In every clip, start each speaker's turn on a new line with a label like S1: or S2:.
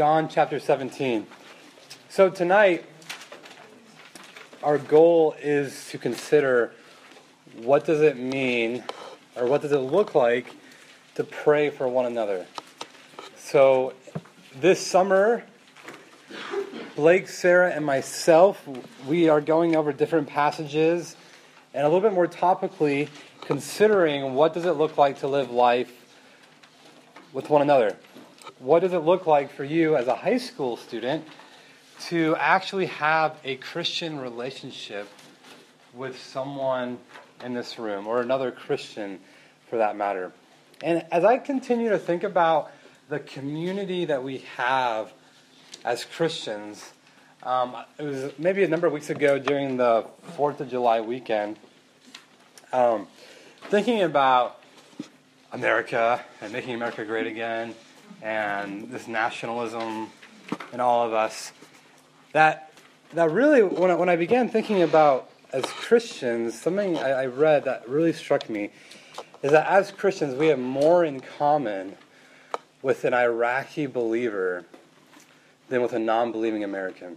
S1: John chapter 17. So tonight, our goal is to consider what does it mean, or what does it look like to pray for one another. So this summer, Blake, Sarah, and myself, we are going over different passages and a little bit more topically considering what does it look like to live life with one another. What does it look like for you as a high school student to actually have a Christian relationship with someone in this room or another Christian for that matter? And as I continue to think about the community that we have as Christians, um, it was maybe a number of weeks ago during the 4th of July weekend, um, thinking about America and making America great again and this nationalism in all of us, that, that really, when I, when I began thinking about as Christians, something I, I read that really struck me is that as Christians, we have more in common with an Iraqi believer than with a non believing American.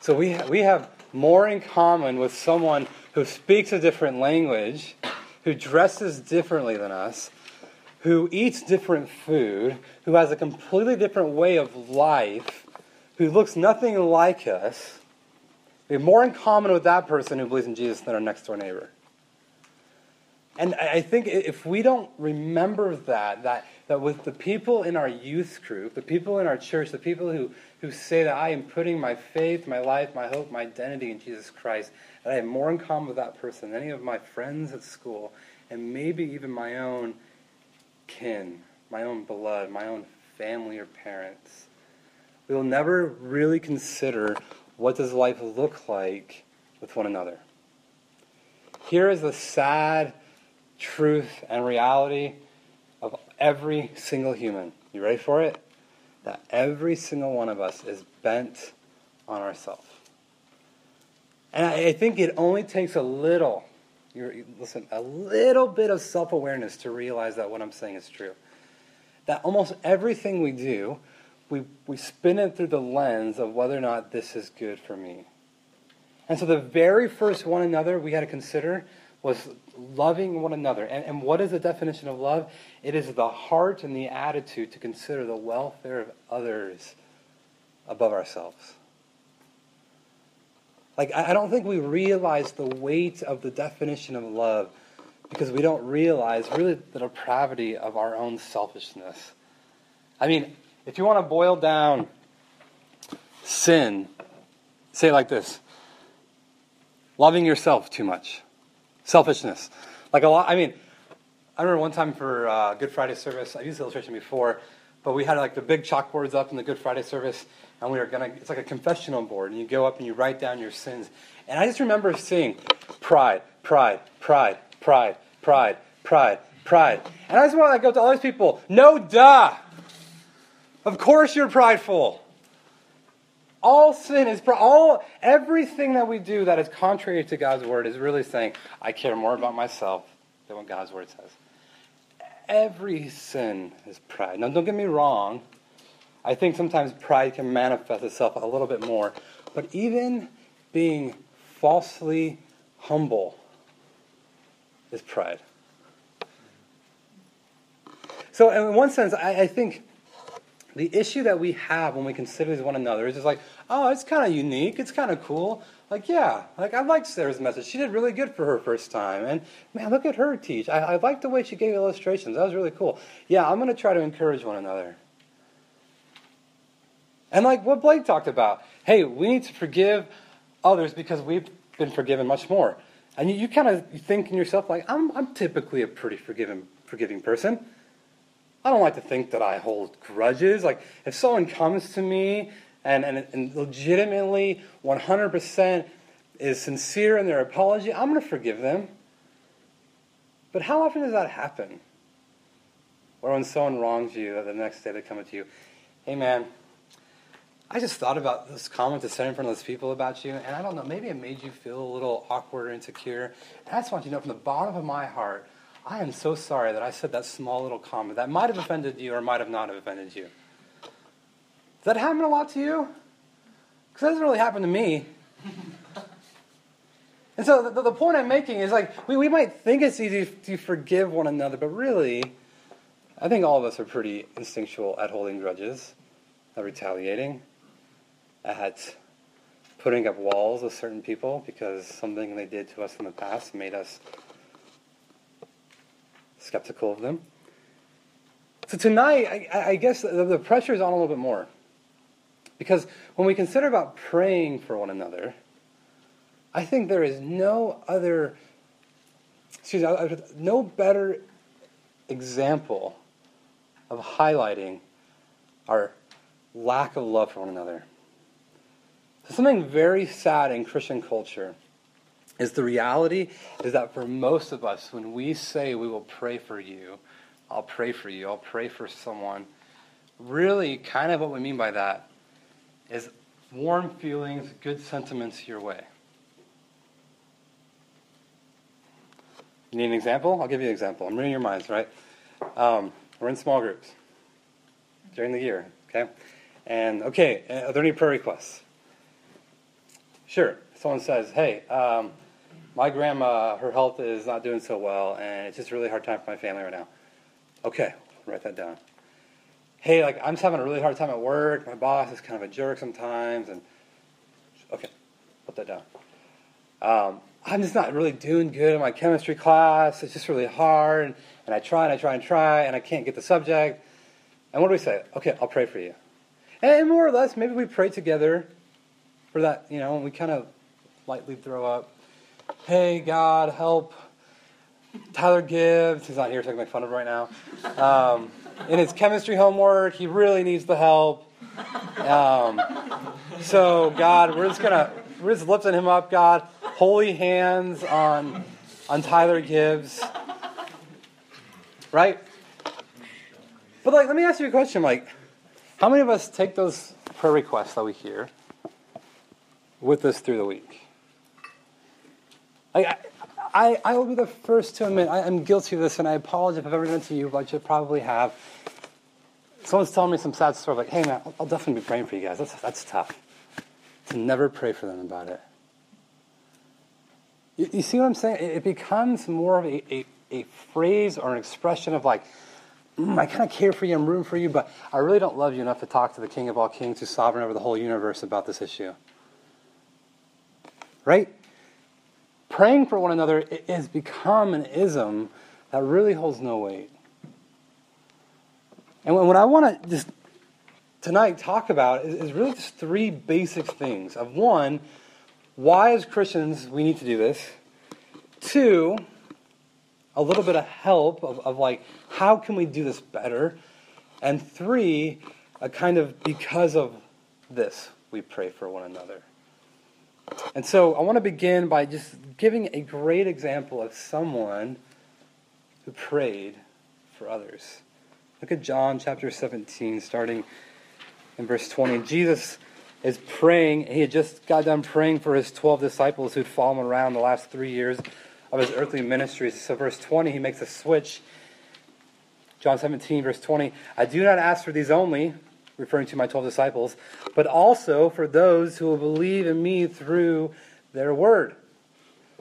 S1: So we, ha- we have more in common with someone who speaks a different language, who dresses differently than us, who eats different food, who has a completely different way of life, who looks nothing like us. We have more in common with that person who believes in Jesus than our next door neighbor. And I think if we don't remember that, that, that with the people in our youth group, the people in our church, the people who, who say that I am putting my faith, my life, my hope, my identity in Jesus Christ, that I have more in common with that person than any of my friends at school, and maybe even my own kin, my own blood, my own family or parents. We will never really consider what does life look like with one another. Here is the sad truth and reality of every single human. You ready for it? That every single one of us is bent on ourselves. And I, think it only takes a little, listen, a little bit of self awareness to realize that what I'm saying is true. That almost everything we do, we, we spin it through the lens of whether or not this is good for me. And so the very first one another we had to consider was loving one another. And, and what is the definition of love? It is the heart and the attitude to consider the welfare of others above ourselves. Like, I don't think we realize the weight of the definition of love because we don't realize really the depravity of our own selfishness. I mean, if you want to boil down sin, say it like this loving yourself too much. Selfishness. Like a lot, I mean, I remember one time for uh, Good Friday service, I've used this illustration before, but we had like the big chalkboards up in the Good Friday service, and we were gonna, it's like a confessional board, and you go up and you write down your sins. And I just remember seeing pride, pride, pride, pride, pride, pride, pride. And I just want to go to all these people, no duh! Of course you're prideful. All sin is all everything that we do that is contrary to God's word is really saying, I care more about myself than what God's word says. Every sin is pride. Now don't get me wrong. I think sometimes pride can manifest itself a little bit more. But even being falsely humble is pride. So, in one sense, I, I think the issue that we have when we consider these one another is just like, oh, it's kind of unique. It's kind of cool. Like, yeah, like I liked Sarah's message. She did really good for her first time. And man, look at her teach. I, I like the way she gave illustrations. That was really cool. Yeah, I'm going to try to encourage one another. And like what Blake talked about, hey, we need to forgive others because we've been forgiven much more. And you, you kind of think in yourself, like, I'm, I'm typically a pretty forgiving, forgiving person. I don't like to think that I hold grudges. Like, if someone comes to me and, and, and legitimately 100% is sincere in their apology, I'm going to forgive them. But how often does that happen? Or when someone wrongs you, the next day they come to you, hey man, I just thought about this comment to say in front of those people about you, and I don't know, maybe it made you feel a little awkward or insecure. And I just want you to know from the bottom of my heart, I am so sorry that I said that small little comment that might have offended you or might have not have offended you. Does that happen a lot to you? Because that doesn't really happen to me. and so the, the, point I'm making is like, we, we might think it's easy to forgive one another, but really, I think all of us are pretty instinctual at holding grudges, at retaliating, at putting up walls with certain people because something they did to us in the past made us skeptical of them. So tonight, I, I guess the, the pressure is on a little bit more. Because when we consider about praying for one another, I think there is no other, excuse me, no better example of highlighting our lack of love for one another. Something very sad in Christian culture is the reality is that for most of us, when we say we will pray for you, I'll pray for you, I'll pray for someone, really kind of what we mean by that is warm feelings, good sentiments your way. Need an example? I'll give you an example. I'm reading your minds, right? Um, we're in small groups during the year, okay? And, okay, are there any prayer requests? Sure. Someone says, hey, um, my grandma, her health is not doing so well, and it's just a really hard time for my family right now. Okay, write that down. Hey, like I'm just having a really hard time at work. My boss is kind of a jerk sometimes, and okay, put that down. Um, I'm just not really doing good in my chemistry class. It's just really hard, and, and I try and I try and try, and I can't get the subject. And what do we say? Okay, I'll pray for you. And more or less, maybe we pray together for that, you know, and we kind of lightly throw up hey, God, help Tyler Gibbs. He's not here, so I can make fun of him right now. Um, in his chemistry homework, he really needs the help. Um, so, God, we're just gonna we're just lifting him up, God. Holy hands on on Tyler Gibbs, right? But like, let me ask you a question. Like, how many of us take those prayer requests that we hear with us through the week? I, I, I will be the first to admit I am guilty of this, and I apologize if I've ever done it to you, but I probably have. Someone's telling me some sad story, like, hey man, I'll, I'll definitely be praying for you guys. That's, that's tough. To never pray for them about it. You, you see what I'm saying? It, it becomes more of a, a, a, phrase or an expression of like, mm, I kind of care for you, I'm rooting for you, but I really don't love you enough to talk to the King of all kings who's sovereign over the whole universe about this issue. Right? praying for one another has become an ism that really holds no weight. And what I want to just tonight talk about is, really just three basic things. Of one, why as Christians we need to do this. Two, a little bit of help of, of like how can we do this better. And three, a kind of because of this we pray for one another. And so I want to begin by just giving a great example of someone who prayed for others. Look at John chapter 17, starting in verse 20. Jesus is praying. He had just got done praying for his 12 disciples who'd fallen around the last three years of his earthly ministry. So, verse 20, he makes a switch. John 17, verse 20. I do not ask for these only referring to my 12 disciples, but also for those who will believe in me through their word.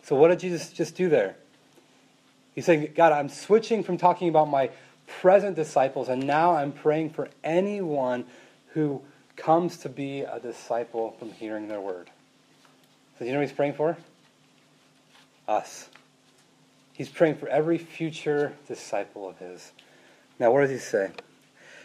S1: So, what did Jesus just do there? He's saying, God, I'm switching from talking about my present disciples, and now I'm praying for anyone who comes to be a disciple from hearing their word. So, you know what he's praying for? Us. He's praying for every future disciple of his. Now, what does he say?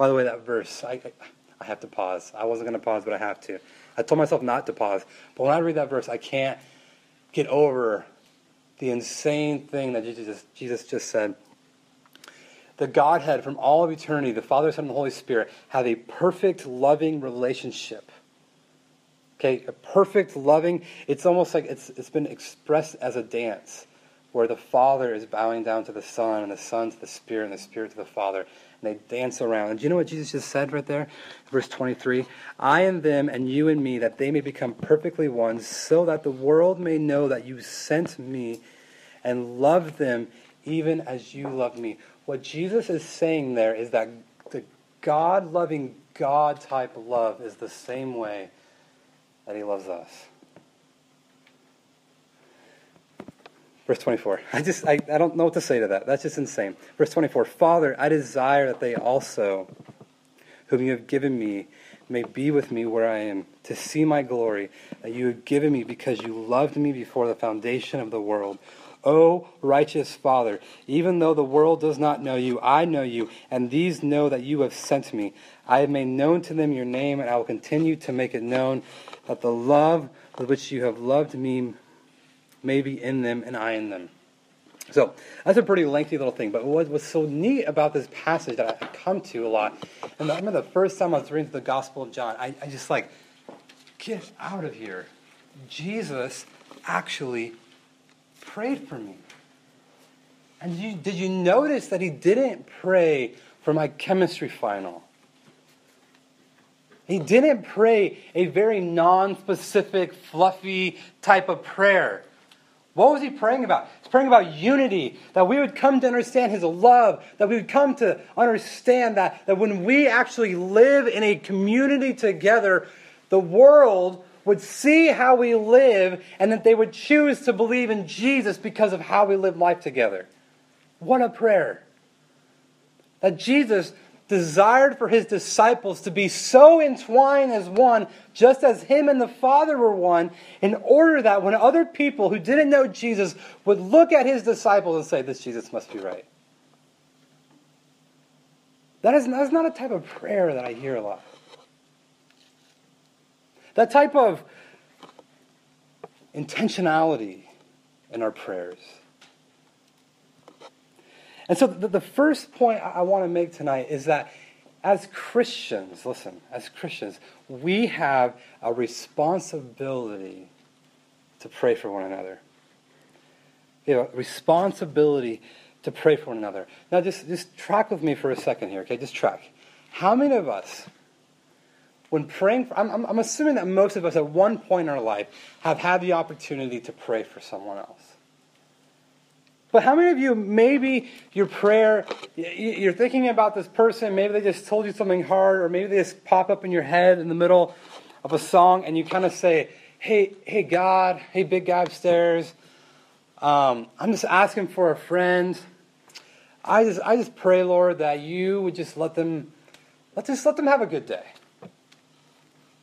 S1: By the way, that verse, I, I have to pause. I wasn't going to pause, but I have to. I told myself not to pause. But when I read that verse, I can't get over the insane thing that Jesus, Jesus just said. the Godhead from all of eternity, the Father, Son, and the Holy Spirit, have a perfect, loving relationship. Okay, a perfect, loving, it's almost like it's, it's been expressed as a dance where the Father is bowing down to the Son, and the Son to the Spirit, and the Spirit to the Father. And they dance around. And do you know what Jesus just said right there? Verse 23 I and them, and you and me, that they may become perfectly one, so that the world may know that you sent me and loved them even as you loved me. What Jesus is saying there is that the God loving God type love is the same way that he loves us. Verse 24. I just, I, I don't know what to say to that. That's just insane. Verse 24. Father, I desire that they also, whom you have given me, may be with me where I am, to see my glory that you have given me because you loved me before the foundation of the world. O righteous Father, even though the world does not know you, I know you, and these know that you have sent me. I have made known to them your name, and I will continue to make it known that the love with which you have loved me may be in them and I in them. So that's a pretty lengthy little thing. But what was so neat about this passage that I come to a lot, and I remember the first time I was reading the Gospel of John, I, I just like, get out of here. Jesus actually prayed for me. And you, did you notice that he didn't pray for my chemistry final? He didn't pray a very non specific, fluffy type of prayer. What was he praying about? He's praying about unity, that we would come to understand his love, that we would come to understand that, that when we actually live in a community together, the world would see how we live and that they would choose to believe in Jesus because of how we live life together. What a prayer. That Jesus desired for his disciples to be so entwined as one, just as him and the Father were one, in order that when other people who didn't know Jesus would look at his disciples and say, This Jesus must be right. That is, that is not a type of prayer that I hear a lot. That type of intentionality in our prayers. And so, the, the first point I, want to make tonight is that as Christians, listen, as Christians, we have a responsibility to pray for one another. You know, a responsibility to pray for one another. Now, just, just track with me for a second here, okay? Just track. How many of us, when praying, for, I'm, I'm assuming that most of us at one point in our life have had the opportunity to pray for someone else. But how many of you, maybe your prayer, you're thinking about this person, maybe they just told you something hard, or maybe they just pop up in your head in the middle of a song, and you kind of say, Hey, hey, God, hey, big guy upstairs, um, I'm just asking for a friend. I just, I just pray, Lord, that you would just let them, let just let them have a good day.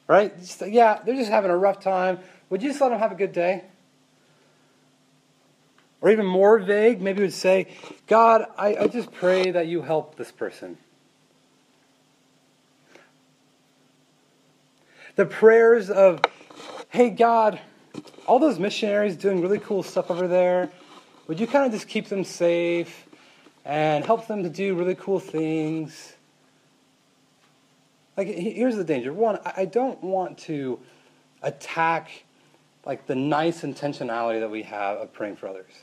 S1: Right? Just, yeah, they're just having a rough time. Would you just let them have a good day? Or even more vague, maybe would say, God, I, I just pray that you help this person. The prayers of, hey, God, all those missionaries doing really cool stuff over there, would you kind of just keep them safe and help them to do really cool things? Like, here's the danger. One, I don't want to attack like the nice intentionality that we have of praying for others.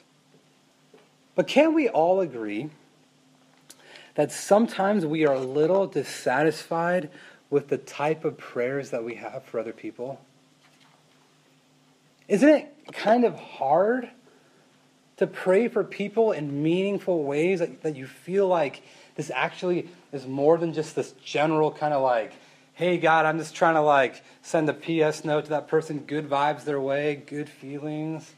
S1: But can we all agree that sometimes we are a little dissatisfied with the type of prayers that we have for other people? Isn't it kind of hard to pray for people in meaningful ways that, that you feel like this actually is more than just this general kind of like, hey, God, I'm just trying to like send a PS note to that person, good vibes their way, good feelings?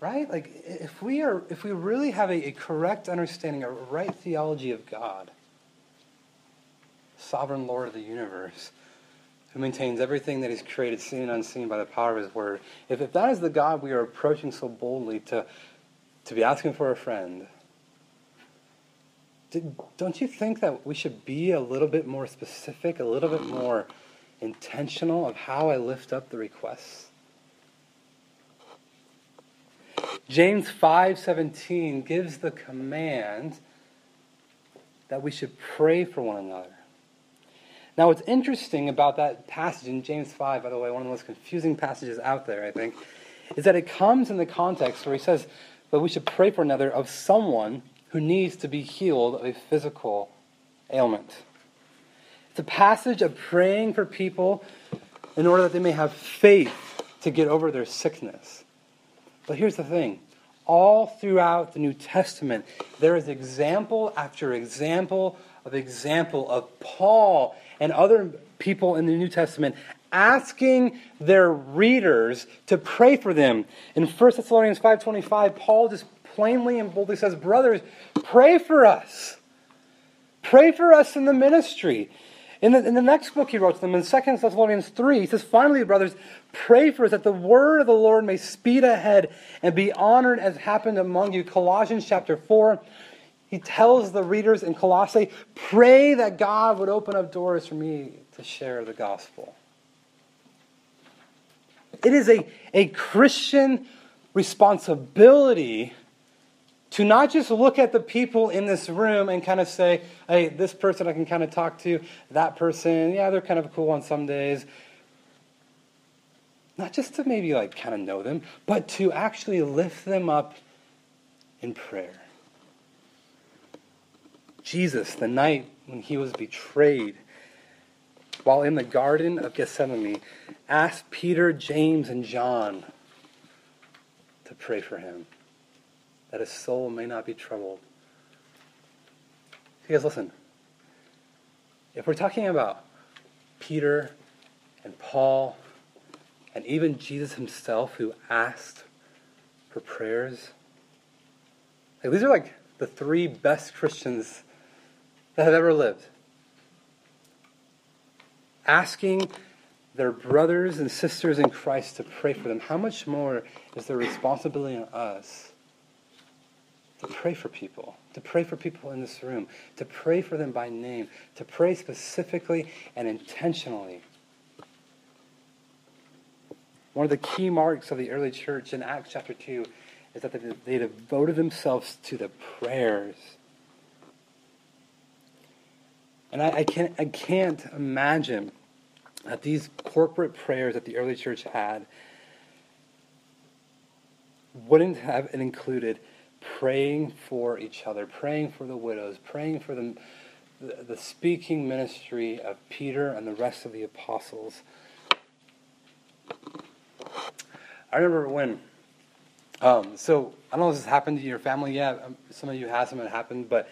S1: Right? Like if we are if we really have a, a, correct understanding, a right theology of God, sovereign Lord of the universe, who maintains everything that He's created, seen and unseen by the power of His word, if, if that is the God we are approaching so boldly to to be asking for a friend, don't you think that we should be a little bit more specific, a little bit more intentional of how I lift up the requests? James 5:17 gives the command that we should pray for one another. Now, what's interesting about that passage in James 5, by the way, one of the most confusing passages out there, I think, is that it comes in the context where he says that we should pray for another of someone who needs to be healed of a physical ailment. It's a passage of praying for people in order that they may have faith to get over their sickness. But here's the thing all throughout the New Testament, there is example after example of example of Paul and other people in the New Testament asking their readers to pray for them. In 1 Thessalonians 5:25, Paul just plainly and boldly says, "Brothers, pray for us. Pray for us in the ministry." In the, in the next book he wrote to them, in 2 Thessalonians 3, he says, Finally, brothers, pray for us that the word of the Lord may speed ahead and be honored as happened among you. Colossians chapter 4, he tells the readers in Colossae, Pray that God would open up doors for me to share the gospel. It is a, a Christian responsibility to not just look at the people in this room and kind of say, hey, this person I can kind of talk to, that person, yeah, they're kind of cool on some days. Not just to maybe like kind of know them, but to actually lift them up in prayer. Jesus, the night when he was betrayed, while in the Garden of Gethsemane, asked Peter, James, and John to pray for him that his soul may not be troubled. Guys, listen. If we're talking about Peter and Paul and even Jesus himself who asked for prayers, like these are like the three best Christians that have ever lived. Asking their brothers and sisters in Christ to pray for them, how much more is there responsibility on us to pray for people, to pray for people in this room, to pray for them by name, to pray specifically and intentionally. One of the key marks of the early church in Acts chapter 2 is that they devoted themselves to the prayers. And I, I, can't, I can't imagine that these corporate prayers that the early church had wouldn't have included praying for each other, praying for the widows, praying for the, the, the speaking ministry of Peter and the rest of the apostles. I remember when, um, so I don't know if this happened to your family yet. Um, some of you have, some of it happened, but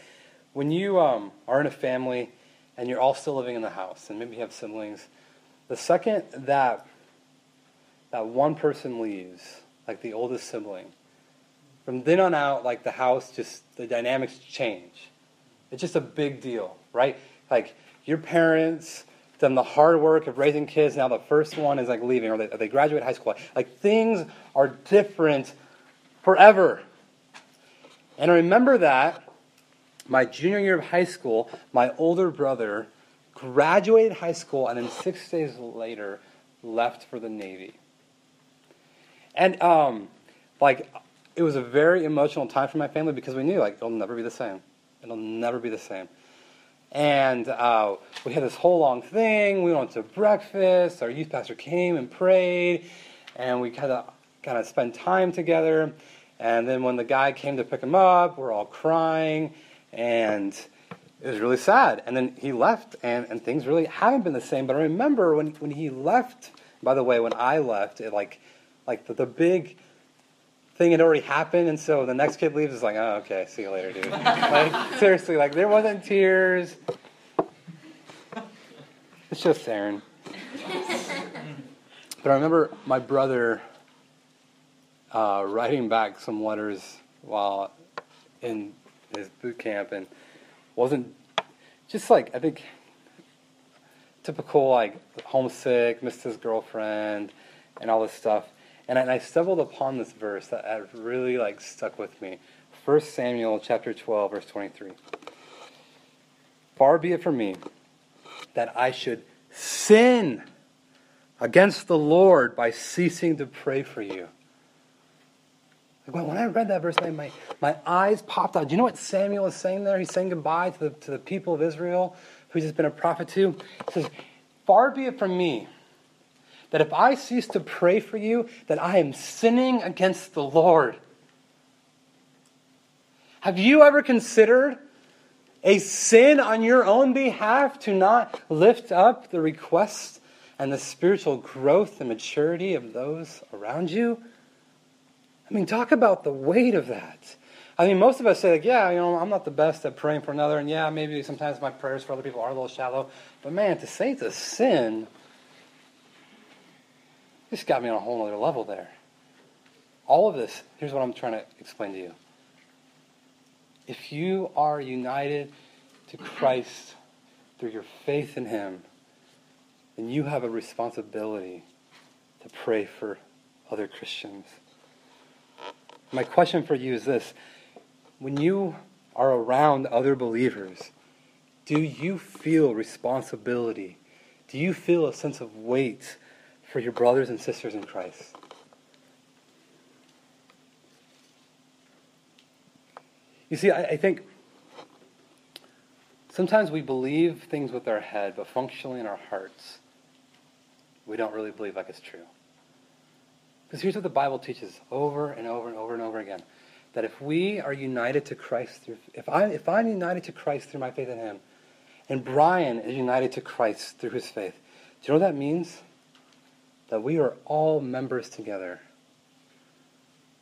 S1: when you um, are in a family and you're all still living in the house, and maybe you have siblings, the second that that one person leaves, like the oldest sibling, from then on out, like the house, just the dynamics change. It's just a big deal, right? Like your parents done the hard work of raising kids. Now the first one is like leaving, or they, or they graduate high school. Like things are different forever. And I remember that my junior year of high school, my older brother graduated high school, and then six days later left for the Navy. And um, like it was a very emotional time for my family because we knew like it'll never be the same. It'll never be the same. And uh, we had this whole long thing. We went to breakfast. Our youth pastor came and prayed, and we kind of kind of spent time together. And then when the guy came to pick him up, we're all crying, and it was really sad. And then he left, and, and things really haven't been the same. But I remember when, when he left. By the way, when I left, it like like the, the big thing had already happened, and so the next kid leaves. It's like, oh, okay, see you later, dude. like seriously, like there wasn't tears. It's just Aaron. But I remember my brother uh, writing back some letters while in his boot camp, and wasn't just like I think typical like homesick, missed his girlfriend, and all this stuff. And I, and I stumbled upon this verse that had really like stuck with me. 1 Samuel chapter 12, verse 23. Far be it from me that I should sin against the Lord by ceasing to pray for you. When I read that verse, my, my eyes popped out. Do you know what Samuel is saying there? He's saying goodbye to the, to the people of Israel, who he's just been a prophet to. He says, Far be it from me that if I cease to pray for you, that I am sinning against the Lord. Have you ever considered a sin on your own behalf to not lift up the request and the spiritual growth and maturity of those around you? I mean, talk about the weight of that. I mean, most of us say, like, yeah, you know, I'm not the best at praying for another, and yeah, maybe sometimes my prayers for other people are a little shallow. But man, to say it's a sin, this got me on a whole other level there. All of this, here's what I'm trying to explain to you. If you are united to Christ through your faith in Him, then you have a responsibility to pray for other Christians. My question for you is this when you are around other believers, do you feel responsibility? Do you feel a sense of weight for your brothers and sisters in Christ? You see, I, I think sometimes we believe things with our head, but functionally in our hearts, we don't really believe like it's true. Because here's what the Bible teaches over and over and over and over again that if we are united to Christ through, if, I, if I'm united to Christ through my faith in Him, and Brian is united to Christ through his faith, do you know what that means? That we are all members together.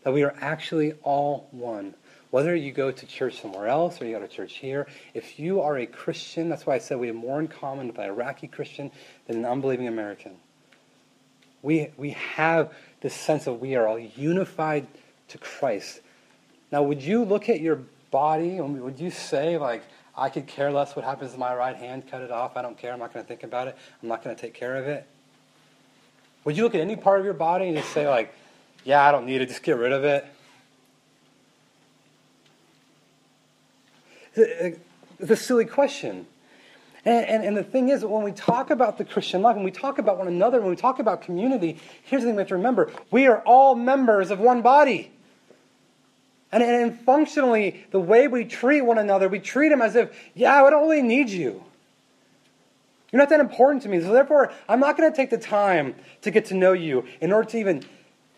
S1: That we are actually all one. Whether you go to church somewhere else or you go to church here, if you are a Christian, that's why I said we have more in common with an Iraqi Christian than an unbelieving American. We, we have this sense of we are all unified to Christ. Now, would you look at your body and would you say, like, I could care less what happens to my right hand, cut it off, I don't care, I'm not going to think about it, I'm not going to take care of it? Would you look at any part of your body and just say, like, yeah, I don't need it, just get rid of it? It's a silly question. And, and, and, the thing is, when we talk about the Christian life, when we talk about one another, when we talk about community, here's the thing we have to remember we are all members of one body. And, and functionally, the way we treat one another, we treat them as if, yeah, I don't really need you. You're not that important to me. So therefore, I'm not going to take the time to get to know you in order to even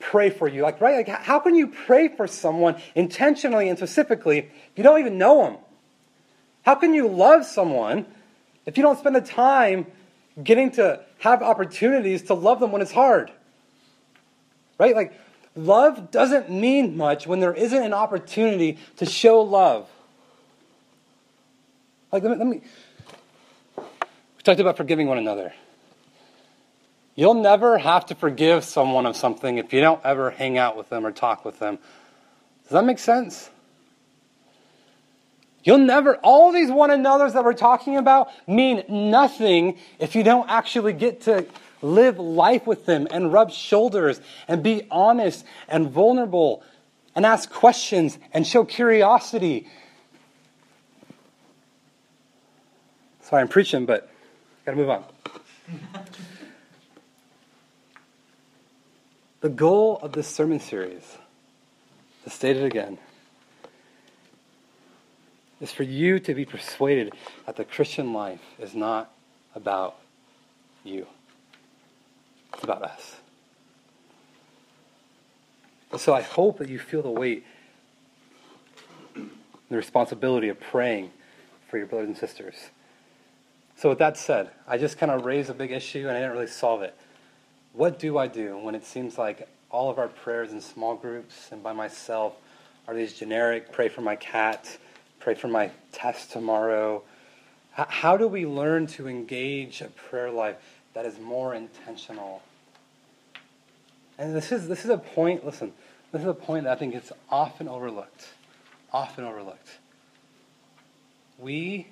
S1: pray for you. Like, right? Like, how can you pray for someone intentionally and specifically if you don't even know them? How can you love someone if you don't spend the time getting to have opportunities to love them when it's hard. Right? Like, love doesn't mean much when there isn't an opportunity to show love. Like, let me, let me talked about forgiving one another. You'll never have to forgive someone of something if you don't ever hang out with them or talk with them. Does that make sense? You'll never, all these one another's that we're talking about mean nothing if you don't actually get to live life with them and rub shoulders and be honest and vulnerable and ask questions and show curiosity. Sorry, I'm preaching, but gotta move on. the goal of this sermon series, to state it again, is for you to be persuaded that the Christian life is not about you. It's about us. And so I hope that you feel the weight, the responsibility of praying for your brothers and sisters. So, with that said, I just kind of raised a big issue and I didn't really solve it. What do I do when it seems like all of our prayers in small groups and by myself are these generic pray for my cat, pray for my test tomorrow. How do we learn to engage a prayer life that is more intentional? And this is, this is a point, listen, this is a point that I think is often overlooked. Often overlooked. We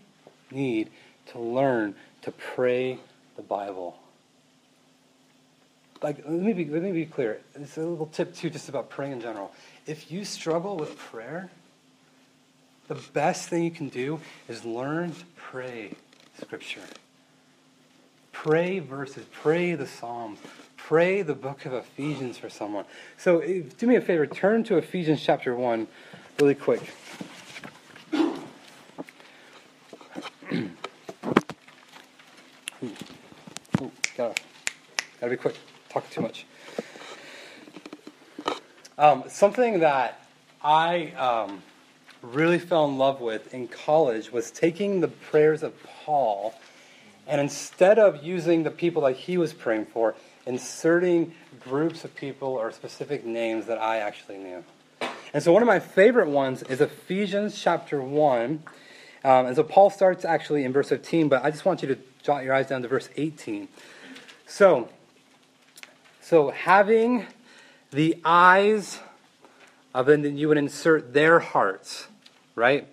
S1: need to learn to pray the Bible. Like, let me be, let me be clear. It's a little tip, too, just about praying in general. If you struggle with prayer, the best thing you can do is learn to pray Scripture. Pray verses, pray the Psalms, pray the book of Ephesians for someone. So do me a favor, turn to Ephesians chapter 1 really quick. Ooh, gotta, gotta be quick. Talk too much. Um, something that I um, really fell in love with in college was taking the prayers of Paul and instead of using the people that he was praying for, inserting groups of people or specific names that I actually knew. And so one of my favorite ones is Ephesians chapter 1. Um, and so Paul starts actually in verse 15, but I just want you to jot your eyes down to verse 18. So, so having the eyes of and then you would insert their hearts, right?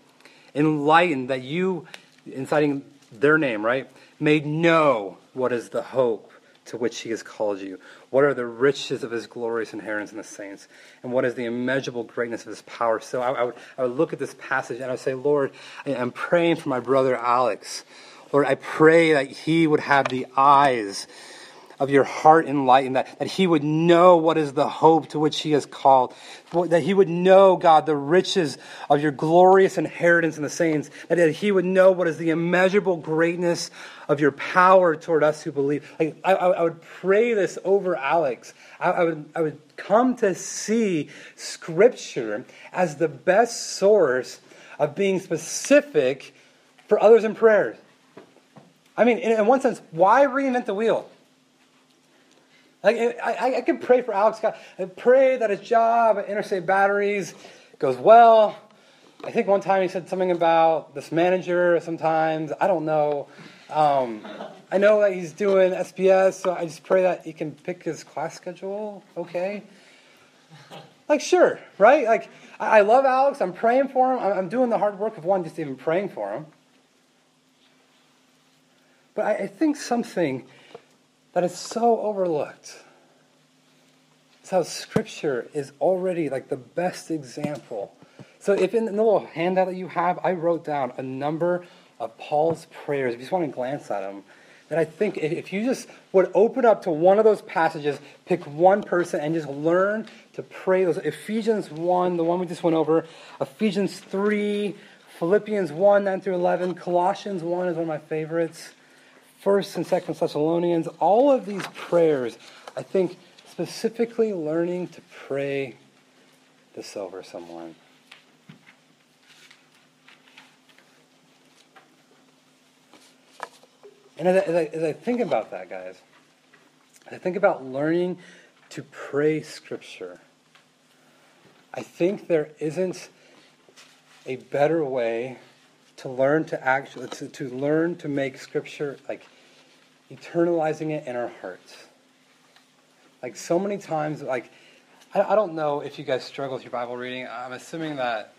S1: Enlightened that you, inciting their name, right? May know what is the hope to which he has called you. What are the riches of his glorious inheritance in the saints? And what is the immeasurable greatness of his power? So I, I, would, I would look at this passage and I would say, Lord, I'm praying for my brother Alex. Lord, I pray that he would have the eyes of your heart enlightened, that, that he would know what is the hope to which he has called, that he would know, God, the riches of your glorious inheritance in the saints, that he would know what is the immeasurable greatness of your power toward us who believe. Like, I, I would pray this over Alex. I, I, would, I would come to see Scripture as the best source of being specific for others in prayers. I mean, in, in one sense, why reinvent the wheel? Like, I, I can pray for Alex. I pray that his job at Interstate Batteries goes well. I think one time he said something about this manager sometimes. I don't know. Um, I know that he's doing SPS, so I just pray that he can pick his class schedule okay. Like, sure, right? Like, I, I love Alex. I'm praying for him. I'm, I'm, doing the hard work of one, just even praying for him. But I, I think something that is so overlooked. It's how Scripture is already like the best example. So, if in the little handout that you have, I wrote down a number of Paul's prayers. If you just want to glance at them, that I think if you just would open up to one of those passages, pick one person, and just learn to pray those. Ephesians 1, the one we just went over, Ephesians 3, Philippians 1, 9 through 11, Colossians 1 is one of my favorites. First and Second Thessalonians, all of these prayers, I think specifically learning to pray this over someone. And as I, as I, as I think about that, guys, I think about learning to pray Scripture. I think there isn't a better way to learn to actually to, to learn to make scripture like eternalizing it in our hearts. Like so many times like I, I don't know if you guys struggle with your bible reading. I'm assuming that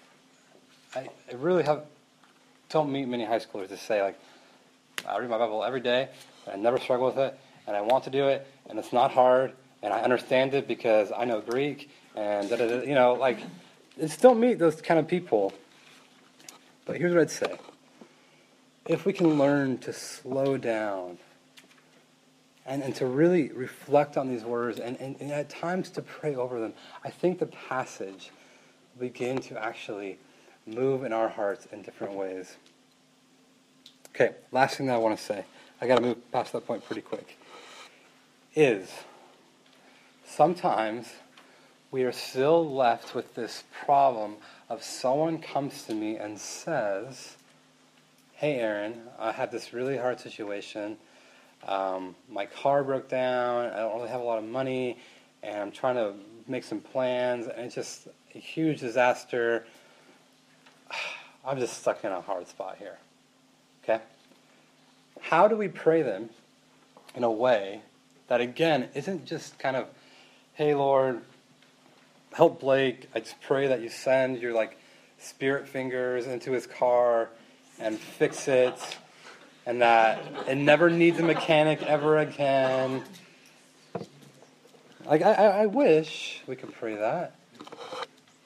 S1: i, I really have don't meet many high schoolers to say like i read my bible every day and i never struggle with it and i want to do it and it's not hard and i understand it because i know greek and you know like it's don't meet those kind of people. But here's what I'd say. If we can learn to slow down and, and to really reflect on these words and, and, and at times to pray over them, I think the passage begin to actually move in our hearts in different ways. Okay, last thing that I want to say, I got to move past that point pretty quick, is sometimes we are still left with this problem of someone comes to me and says, Hey, Aaron, I had this really hard situation. Um, my car broke down. I don't really have a lot of money, and I'm trying to make some plans, and it's just a huge disaster. I'm just stuck in a hard spot here. Okay? How do we pray them in a way that, again, isn't just kind of, hey, Lord, help Blake. I just pray that you send your like spirit fingers into his car and fix it, and that it never needs a mechanic ever again. Like I, I wish we could pray that.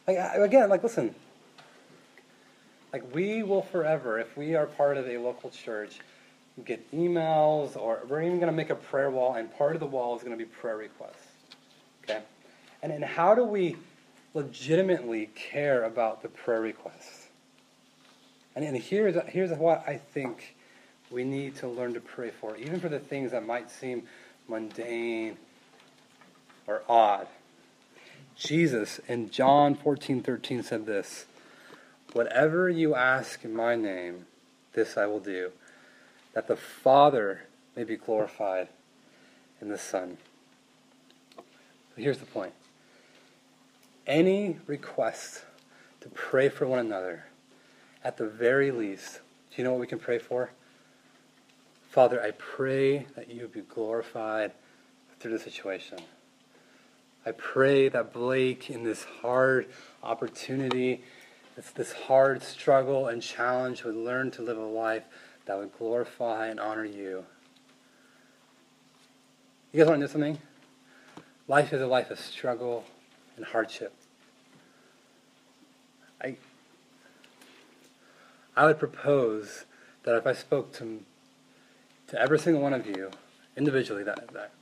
S1: Like again, like listen. Like we will forever, if we are part of a local church, get emails, or we're even going to make a prayer wall, and part of the wall is going to be prayer requests. Okay? And, and how do we legitimately care about the prayer requests? And, and here's, here's what I think we need to learn to pray for, even for the things that might seem mundane or odd. Jesus in John 14 13 said this Whatever you ask in my name, this I will do, that the Father may be glorified in the Son. here's the point any request to pray for one another, at the very least, do you know what we can pray for? Father, I pray that you be glorified through the situation. I pray that Blake, in this hard opportunity, this, this hard struggle and challenge, would learn to live a life that would glorify and honor you. You guys want to know something? Life is a life of struggle and hardship. I, I would propose that if I spoke to, to every single one of you individually, that, that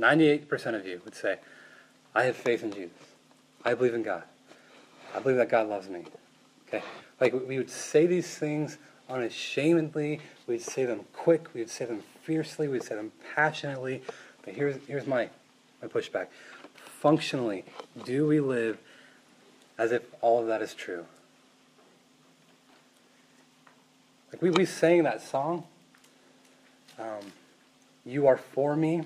S1: 98% of you would say, I have faith in Jesus. I believe in God. I believe that God loves me. Okay? Like we would say these things unashamedly. We'd say them quick. We'd say them fiercely. We'd say them passionately. But here's, here's my, my pushback. Functionally, do we live as if all of that is true? Like we, we sang that song. Um, you are for me.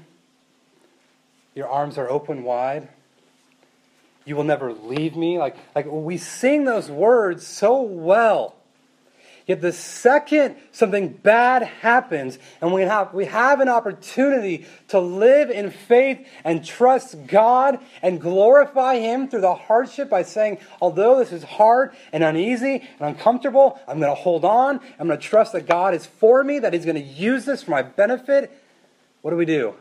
S1: Your arms are open wide you will never leave me. Like, like we sing those words so well. Yet the second something bad happens and we have, we have an opportunity to live in faith and trust God and glorify Him through the hardship by saying, although this is hard and uneasy and uncomfortable, I'm going to hold on. I'm going to trust that God is for me, that He's going to use this for my benefit. What do we do?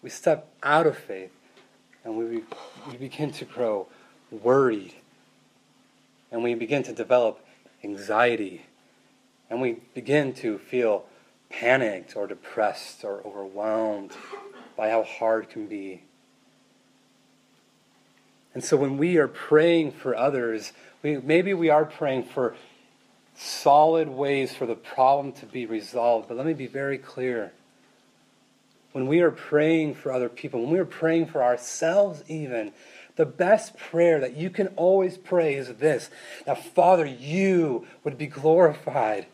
S1: We step out of faith and we, we begin to grow worried. And we begin to develop anxiety. And we begin to feel panicked or depressed or overwhelmed by how hard can be. And so when we are praying for others, we, maybe we are praying for solid ways for the problem to be resolved. But let me be very clear when we are praying for other people, when we are praying for ourselves, even, the best prayer that you can always pray is this that Father, you would be glorified.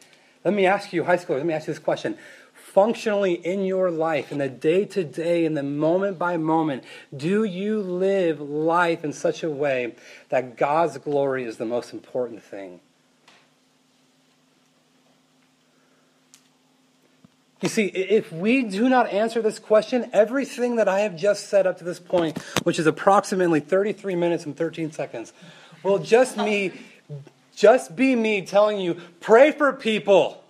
S1: Let me ask you, high schoolers, let me ask you this question. Functionally in your life, in the day to day, in the moment by moment, do you live life in such a way that God's glory is the most important thing? You see, if we do not answer this question, everything that I have just said up to this point, which is approximately 33 minutes and 13 seconds, will just me just be me telling you, pray for people.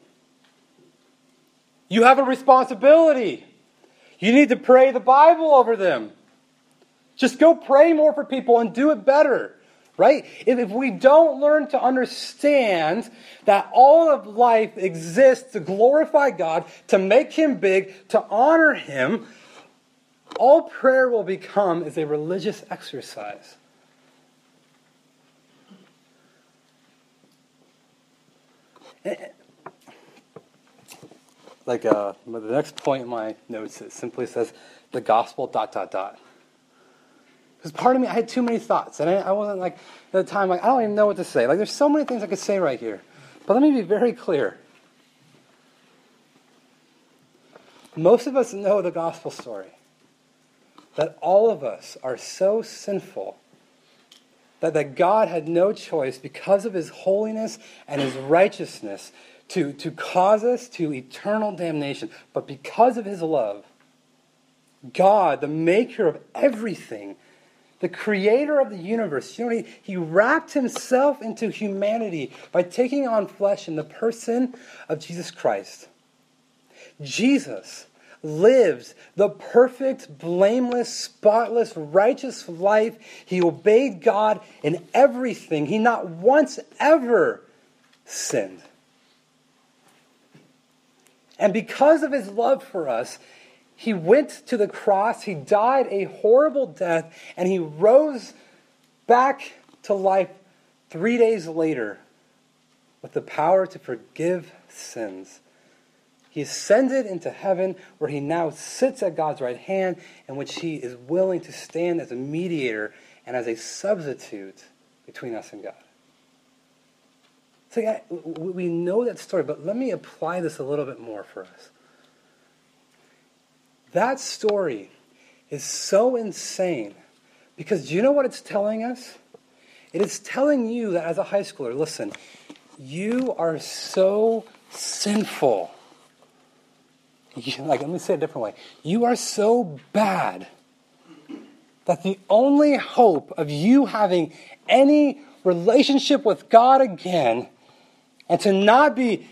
S1: You have a responsibility. You need to pray the Bible over them. Just go pray more for people and do it better right? If, if we don't learn to understand that all of life exists to glorify God, to make Him big, to honor Him, all prayer will become is a religious exercise. Like uh, the next point in my notes, it simply says the gospel dot dot dot. Because part of me, I had too many thoughts, and I, I wasn't like at the time like I don't even know what to say. Like there's so many things I could say right here, but let me be very clear. Most of us know the gospel story. That all of us are so sinful that, that God had no choice because of his holiness and his righteousness to, to cause us to eternal damnation. But because of his love, God, the maker of everything, the creator of the universe, you know, he, he wrapped himself into humanity by taking on flesh in the person of Jesus Christ. Jesus lived the perfect, blameless, spotless, righteous life. He obeyed God in everything. He not once ever sinned. And because of his love for us, he went to the cross, he died a horrible death, and he rose back to life three days later with the power to forgive sins. He ascended into heaven where he now sits at God's right hand, in which he is willing to stand as a mediator and as a substitute between us and God. So we know that story, but let me apply this a little bit more for us. That story is so insane because do you know what it's telling us? It is telling you that as a high schooler, listen, you are so sinful. like, let me say it a different way. You are so bad that the only hope of you having any relationship with God again and to not be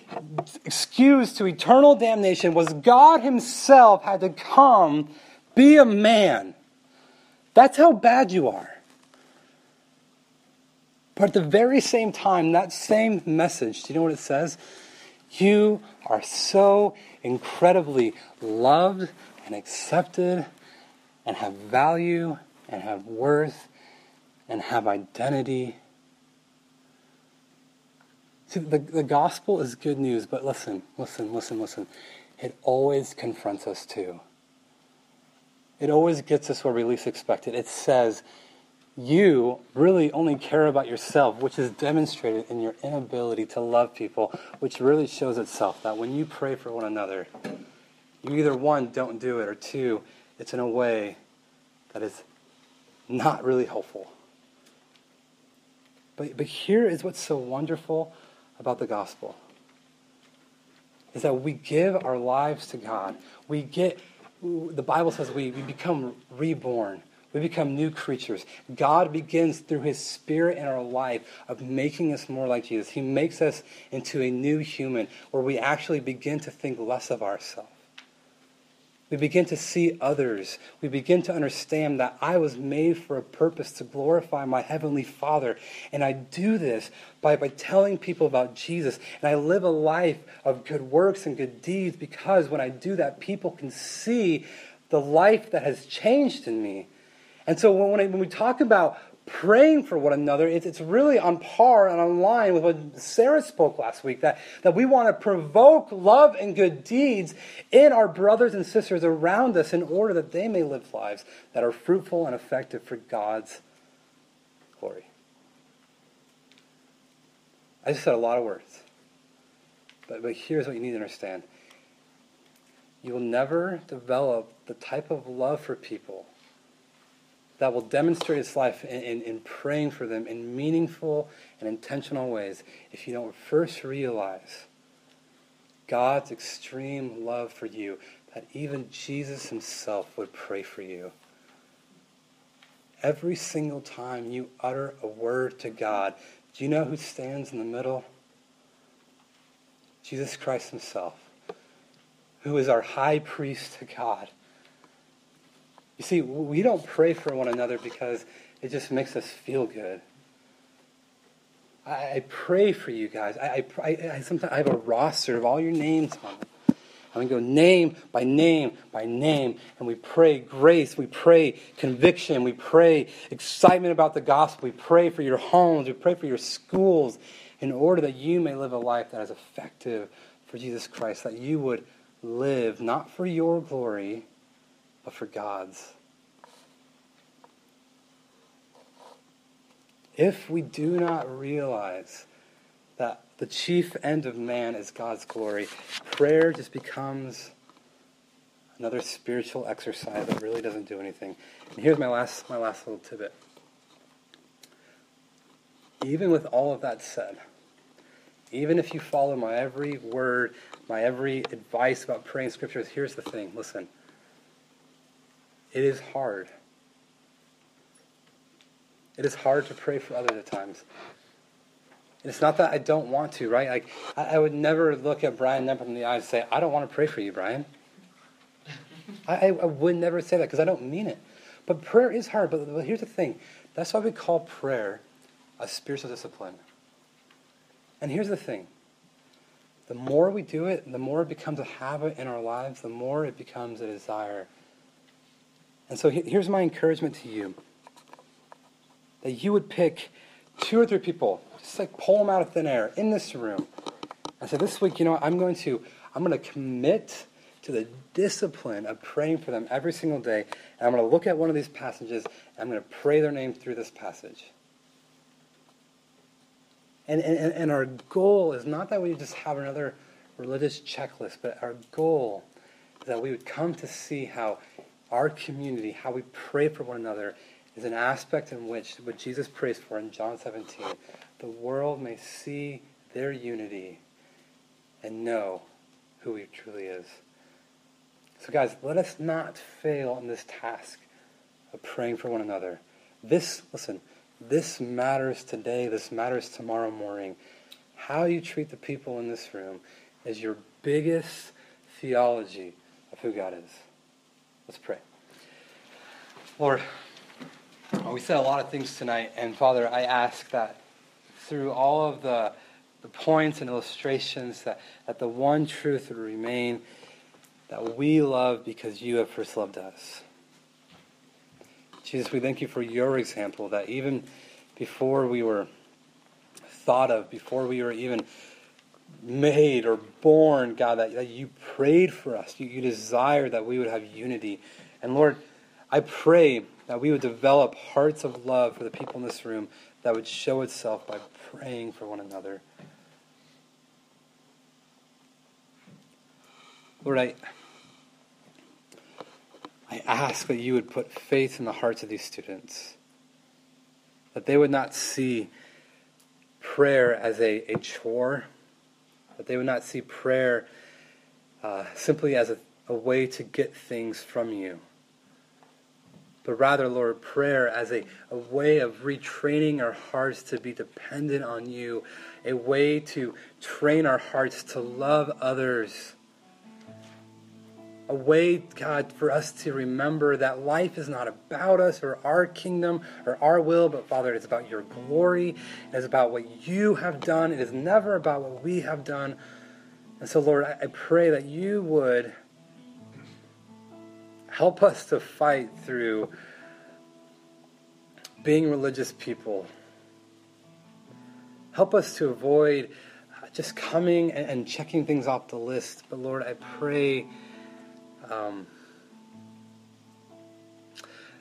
S1: excused to eternal damnation was God Himself had to come, be a man. That's how bad you are. But at the very same time, that same message, do you know what it says? You are so incredibly loved and accepted and have value and have worth and have identity See, the, the gospel is good news, but listen, listen, listen, listen. It always confronts us too. It always gets us where we least expect it. It says, you really only care about yourself, which is demonstrated in your inability to love people, which really shows itself that when you pray for one another, you either one, don't do it, or two, it's in a way that is not really helpful. But, but here is what's so wonderful about the gospel is that we give our lives to God. We get, the Bible says we, we become reborn. We become new creatures. God begins through His Spirit in our life of making us more like Jesus. He makes us into a new human where we actually begin to think less of ourselves. We begin to see others. We begin to understand that I was made for a purpose to glorify my Heavenly Father. And I do this by, by telling people about Jesus. And I live a life of good works and good deeds because when I do that, people can see the life that has changed in me. And so when, I, when we talk about praying for one another, it's, it's really on par and on line with what Sarah spoke last week that, that we want to provoke love and good deeds in our brothers and sisters around us in order that they may live lives that are fruitful and effective for God's glory. I just said a lot of words. But, but here's what you need to understand you will never develop the type of love for people that will demonstrate its life in, in, in, praying for them in meaningful and intentional ways if you don't first realize God's extreme love for you, that even Jesus himself would pray for you. Every single time you utter a word to God, do you know who stands in the middle? Jesus Christ himself, who is our high priest to God you see, we don't pray for one another because it just makes us feel good. I, pray for you guys. I, I, I, sometimes I have a roster of all your names on it. And we go name by name by name, and we pray grace, we pray conviction, we pray excitement about the gospel, we pray for your homes, we pray for your schools, in order that you may live a life that is effective for Jesus Christ, that you would live not for your glory, but for God's. If we do not realize that the chief end of man is God's glory, prayer just becomes another spiritual exercise that really doesn't do anything. And here's my last my last little tidbit. Even with all of that said, even if you follow my every word, my every advice about praying scriptures, here's the thing. Listen. It is hard. It is hard to pray for others at times. And it's not that I don't want to, right? Like I, I would never look at Brian Nemp in the eyes and say, I don't want to pray for you, Brian. I, I would never say that because I don't mean it. But prayer is hard. But, but here's the thing that's why we call prayer a spiritual discipline. And here's the thing the more we do it, the more it becomes a habit in our lives, the more it becomes a desire. And so here's my encouragement to you that you would pick two or three people, just like pull them out of thin air in this room, and say, This week, you know, I'm going to, I'm going to commit to the discipline of praying for them every single day. And I'm going to look at one of these passages and I'm going to pray their name through this passage. And, and, and our goal is not that we just have another religious checklist, but our goal is that we would come to see how our community, how we pray for one another, is an aspect in which what Jesus prays for in John 17, the world may see their unity and know who he truly is. So, guys, let us not fail in this task of praying for one another. This, listen, this matters today, this matters tomorrow morning. How you treat the people in this room is your biggest theology of who God is. Let's pray. Lord, uh, we said a lot of things tonight, and Father, I ask that through all of the, the points and illustrations, that, that the one truth would remain that we love because you have first loved us. Jesus, we thank you for your example that even before we were thought of, before we were even made or born, God, that, that you prayed for us. You, you desired that we would have unity. And Lord, I pray that we would develop hearts of love for the people in this room that would show itself by praying for one another. Lord, I. I ask that you would put faith in the hearts of these students, that they would not see prayer as a, a chore, that they would not see prayer uh, simply as a, a way to get things from you, but rather, Lord, prayer as a, a way of retraining our hearts to be dependent on you, a way to train our hearts to love others a way, God, for us to remember that life is not about us or our kingdom or our will, but Father, it's about your glory. It is about what you have done. It is never about what we have done. And so, Lord, I, pray that you would help us to fight through being religious people. Help us to avoid just coming and checking things off the list. But Lord, I pray um,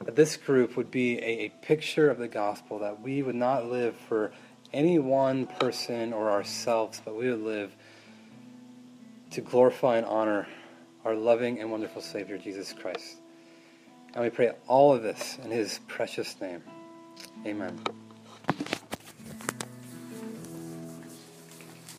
S1: this group would be a, a picture of the gospel that we would not live for any one person or ourselves, but we would live to glorify and honor our loving and wonderful Savior, Jesus Christ. And we pray all of this in his precious name. Amen.